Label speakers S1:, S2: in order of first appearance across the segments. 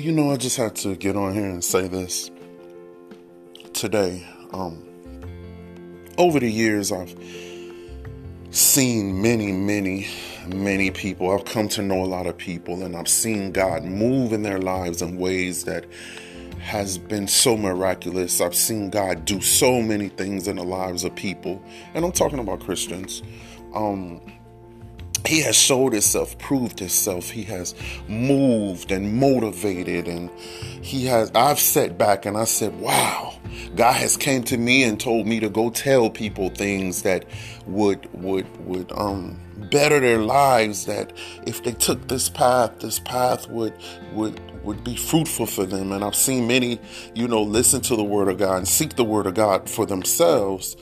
S1: You know, I just had to get on here and say this today. Um, over the years, I've seen many, many, many people. I've come to know a lot of people, and I've seen God move in their lives in ways that has been so miraculous. I've seen God do so many things in the lives of people, and I'm talking about Christians. Um, he has showed himself, proved himself. He has moved and motivated, and he has. I've sat back and I said, "Wow, God has came to me and told me to go tell people things that would would would um better their lives. That if they took this path, this path would would would be fruitful for them. And I've seen many, you know, listen to the word of God and seek the word of God for themselves,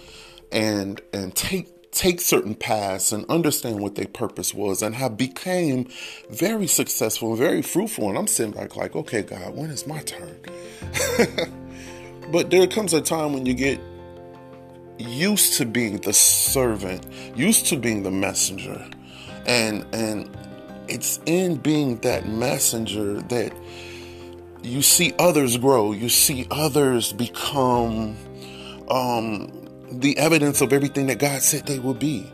S1: and and take take certain paths and understand what their purpose was and have became very successful and very fruitful. And I'm sitting back like, okay, God, when is my turn? but there comes a time when you get used to being the servant, used to being the messenger. And and it's in being that messenger that you see others grow, you see others become um the evidence of everything that God said they would be.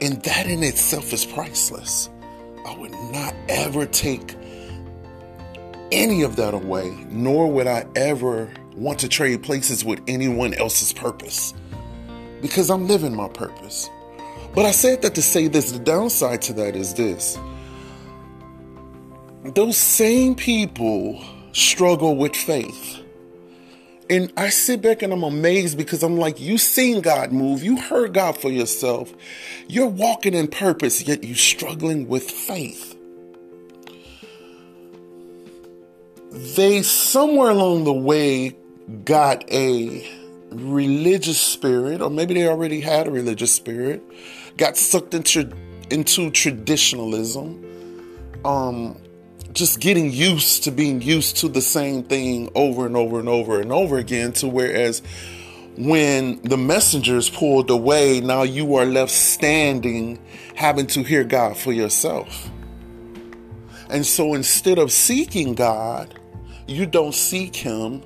S1: And that in itself is priceless. I would not ever take any of that away, nor would I ever want to trade places with anyone else's purpose because I'm living my purpose. But I said that to say this the downside to that is this those same people struggle with faith. And I sit back and I'm amazed because I'm like, you seen God move, you heard God for yourself, you're walking in purpose, yet you're struggling with faith. They somewhere along the way got a religious spirit, or maybe they already had a religious spirit, got sucked into into traditionalism, um, just getting used to being used to the same thing over and over and over and over again to whereas when the messengers pulled away now you are left standing having to hear God for yourself. And so instead of seeking God you don't seek him.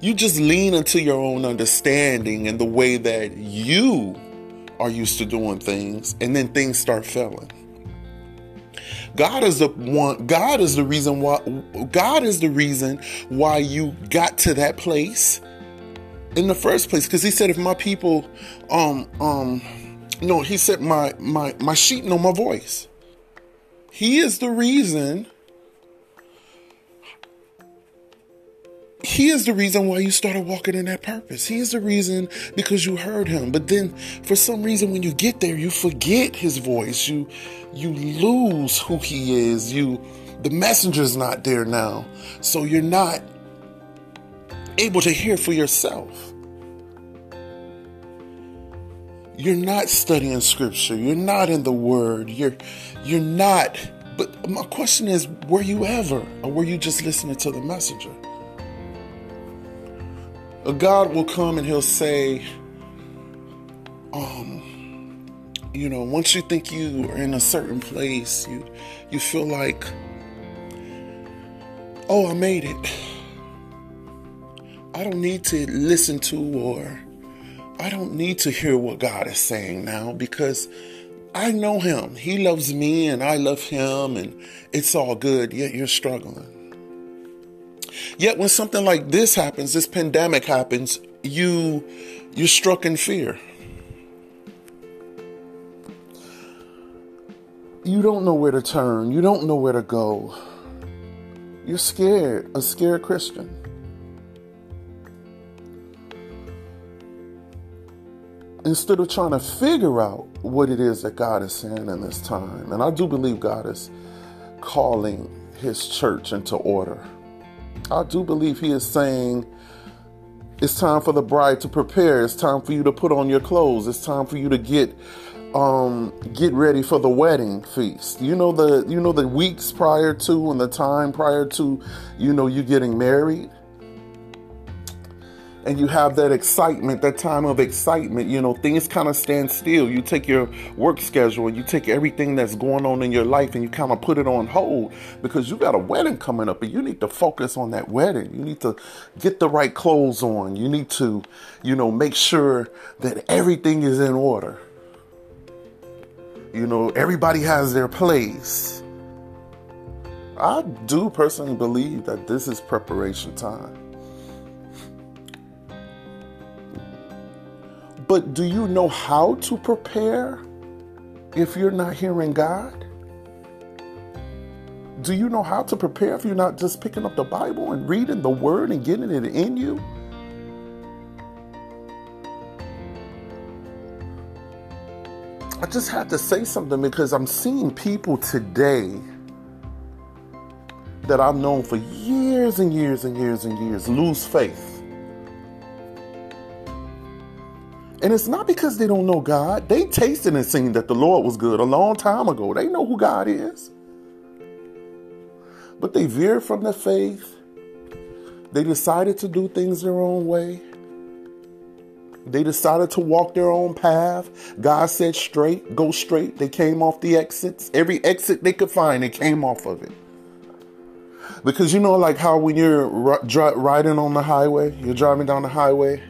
S1: You just lean into your own understanding and the way that you are used to doing things and then things start failing God is the one God is the reason why God is the reason why you got to that place in the first place. Because he said if my people um um no he said my my my sheep know my voice. He is the reason He is the reason why you started walking in that purpose. He is the reason because you heard him. But then for some reason when you get there, you forget his voice. You you lose who he is. You the messenger's not there now. So you're not able to hear for yourself. You're not studying scripture. You're not in the word. You're you're not but my question is, were you ever? Or were you just listening to the messenger? God will come and he'll say, um, you know, once you think you are in a certain place, you you feel like, oh, I made it. I don't need to listen to or I don't need to hear what God is saying now because I know him. He loves me and I love him and it's all good, yet you're struggling. Yet when something like this happens, this pandemic happens, you you're struck in fear. You don't know where to turn. You don't know where to go. You're scared, a scared Christian. Instead of trying to figure out what it is that God is saying in this time, and I do believe God is calling his church into order. I do believe he is saying it's time for the bride to prepare. It's time for you to put on your clothes. It's time for you to get um get ready for the wedding feast. You know the you know the weeks prior to and the time prior to you know you getting married. And you have that excitement, that time of excitement, you know, things kind of stand still. You take your work schedule and you take everything that's going on in your life and you kind of put it on hold because you got a wedding coming up and you need to focus on that wedding. You need to get the right clothes on. You need to, you know, make sure that everything is in order. You know, everybody has their place. I do personally believe that this is preparation time. But do you know how to prepare if you're not hearing God? Do you know how to prepare if you're not just picking up the Bible and reading the Word and getting it in you? I just had to say something because I'm seeing people today that I've known for years and years and years and years lose faith. And it's not because they don't know God. They tasted and seen that the Lord was good a long time ago. They know who God is. But they veered from the faith. They decided to do things their own way. They decided to walk their own path. God said straight, go straight. They came off the exits. Every exit they could find, they came off of it. Because you know, like how when you're riding on the highway, you're driving down the highway,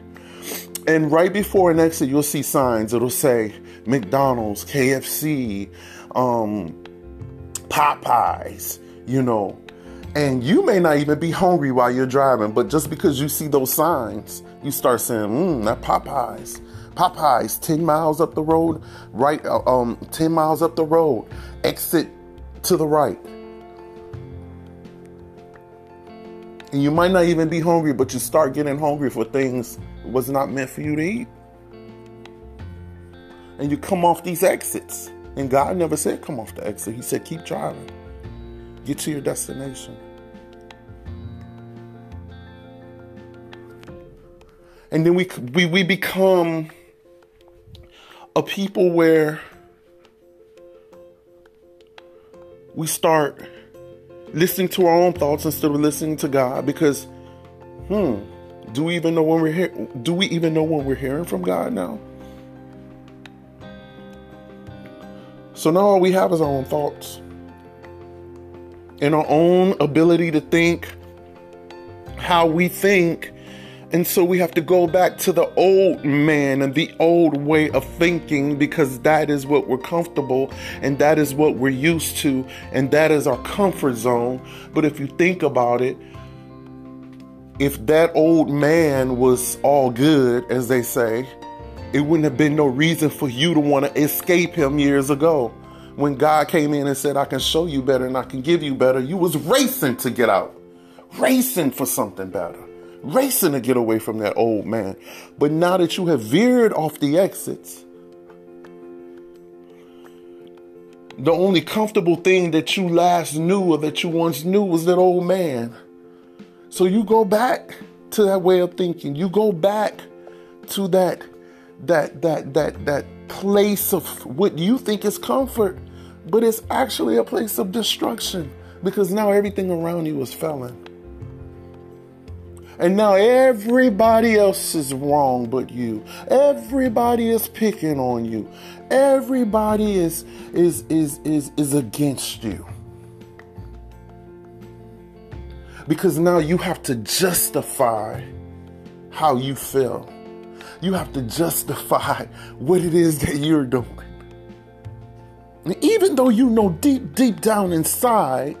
S1: and right before an exit, you'll see signs. It'll say McDonald's, KFC, um, Popeyes, you know. And you may not even be hungry while you're driving, but just because you see those signs, you start saying, mmm, that Popeyes. Popeyes, 10 miles up the road, right, uh, um, 10 miles up the road, exit to the right. And you might not even be hungry, but you start getting hungry for things was not meant for you to eat. And you come off these exits. And God never said come off the exit. He said keep driving. Get to your destination. And then we we, we become a people where we start listening to our own thoughts instead of listening to God because hmm do we even know when we're here? Do we even know when we're hearing from God now? So now all we have is our own thoughts and our own ability to think how we think. And so we have to go back to the old man and the old way of thinking because that is what we're comfortable and that is what we're used to and that is our comfort zone. But if you think about it, if that old man was all good, as they say, it wouldn't have been no reason for you to want to escape him years ago. When God came in and said, I can show you better and I can give you better, you was racing to get out, racing for something better, racing to get away from that old man. But now that you have veered off the exits, the only comfortable thing that you last knew or that you once knew was that old man. So you go back to that way of thinking. You go back to that that that that that place of what you think is comfort, but it's actually a place of destruction because now everything around you is failing. And now everybody else is wrong but you. Everybody is picking on you. Everybody is is is is is against you. Because now you have to justify how you feel. You have to justify what it is that you're doing. And even though you know deep, deep down inside,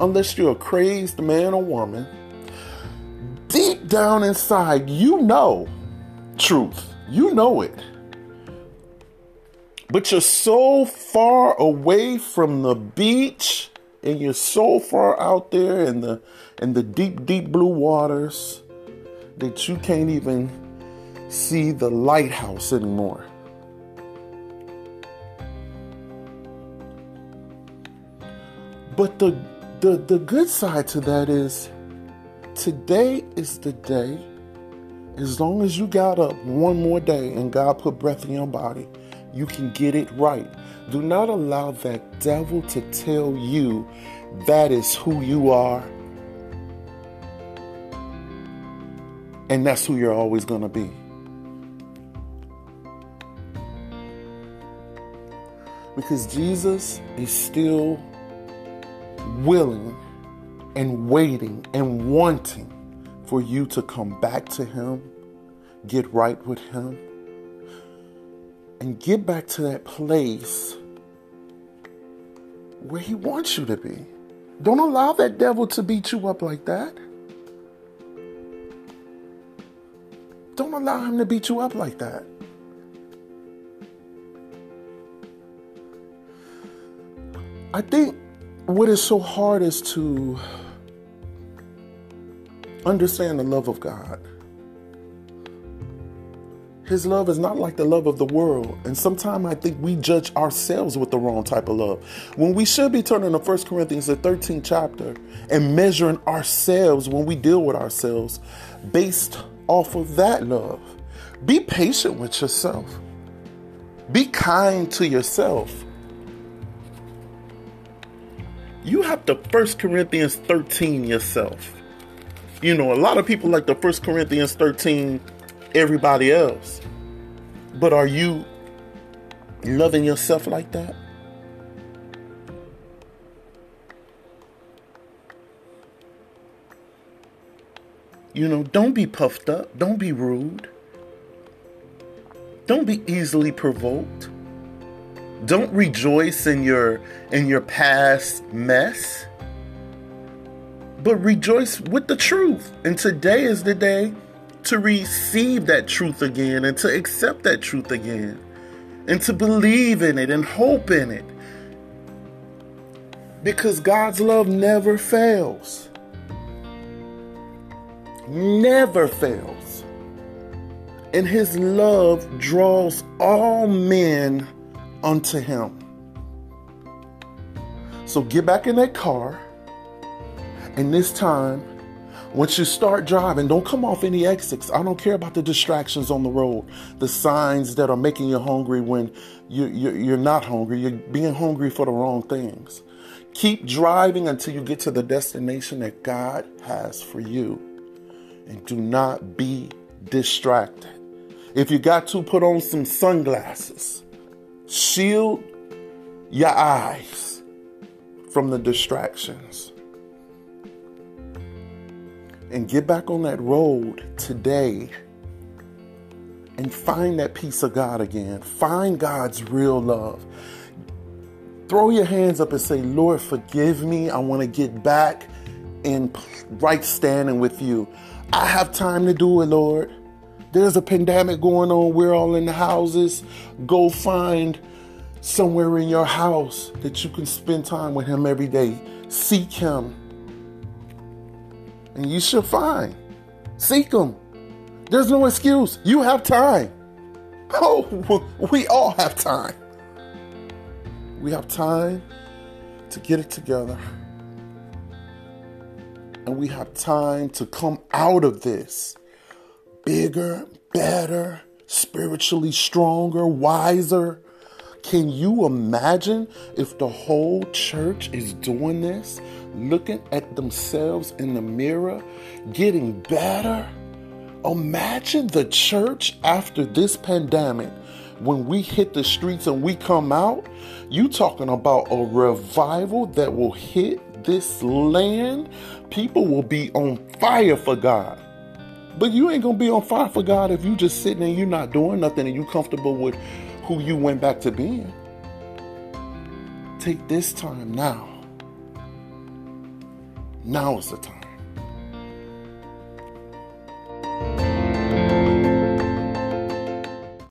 S1: unless you're a crazed man or woman, deep down inside, you know truth. You know it. But you're so far away from the beach and you're so far out there in the in the deep deep blue waters that you can't even see the lighthouse anymore. But the the the good side to that is today is the day as long as you got up one more day and God put breath in your body you can get it right do not allow that devil to tell you that is who you are. And that's who you're always going to be. Because Jesus is still willing and waiting and wanting for you to come back to Him, get right with Him, and get back to that place where He wants you to be. Don't allow that devil to beat you up like that. Don't allow him to beat you up like that. I think what is so hard is to understand the love of God. His love is not like the love of the world. And sometimes I think we judge ourselves with the wrong type of love. When we should be turning to 1 Corinthians, the 13th chapter, and measuring ourselves when we deal with ourselves based off of that love. Be patient with yourself. Be kind to yourself. You have to 1 Corinthians 13 yourself. You know, a lot of people like the 1 Corinthians 13 everybody else. But are you loving yourself like that? You know, don't be puffed up. Don't be rude. Don't be easily provoked. Don't rejoice in your in your past mess. But rejoice with the truth. And today is the day to receive that truth again and to accept that truth again and to believe in it and hope in it. Because God's love never fails. Never fails. And his love draws all men unto him. So get back in that car, and this time once you start driving, don't come off any exits. I don't care about the distractions on the road, the signs that are making you hungry when you, you, you're not hungry. You're being hungry for the wrong things. Keep driving until you get to the destination that God has for you. And do not be distracted. If you got to, put on some sunglasses. Shield your eyes from the distractions and get back on that road today and find that peace of God again. Find God's real love. Throw your hands up and say, Lord, forgive me. I want to get back in right standing with you. I have time to do it, Lord. There's a pandemic going on. We're all in the houses. Go find somewhere in your house that you can spend time with Him every day. Seek Him and you should find. Seek Him. There's no excuse. You have time. Oh, we all have time. We have time to get it together. And we have time to come out of this bigger, better, spiritually stronger, wiser. Can you imagine if the whole church is doing this? looking at themselves in the mirror, getting better. Imagine the church after this pandemic when we hit the streets and we come out. You talking about a revival that will hit this land? People will be on fire for God. But you ain't gonna be on fire for God if you just sitting and you're not doing nothing and you comfortable with who you went back to being. Take this time now now is the time.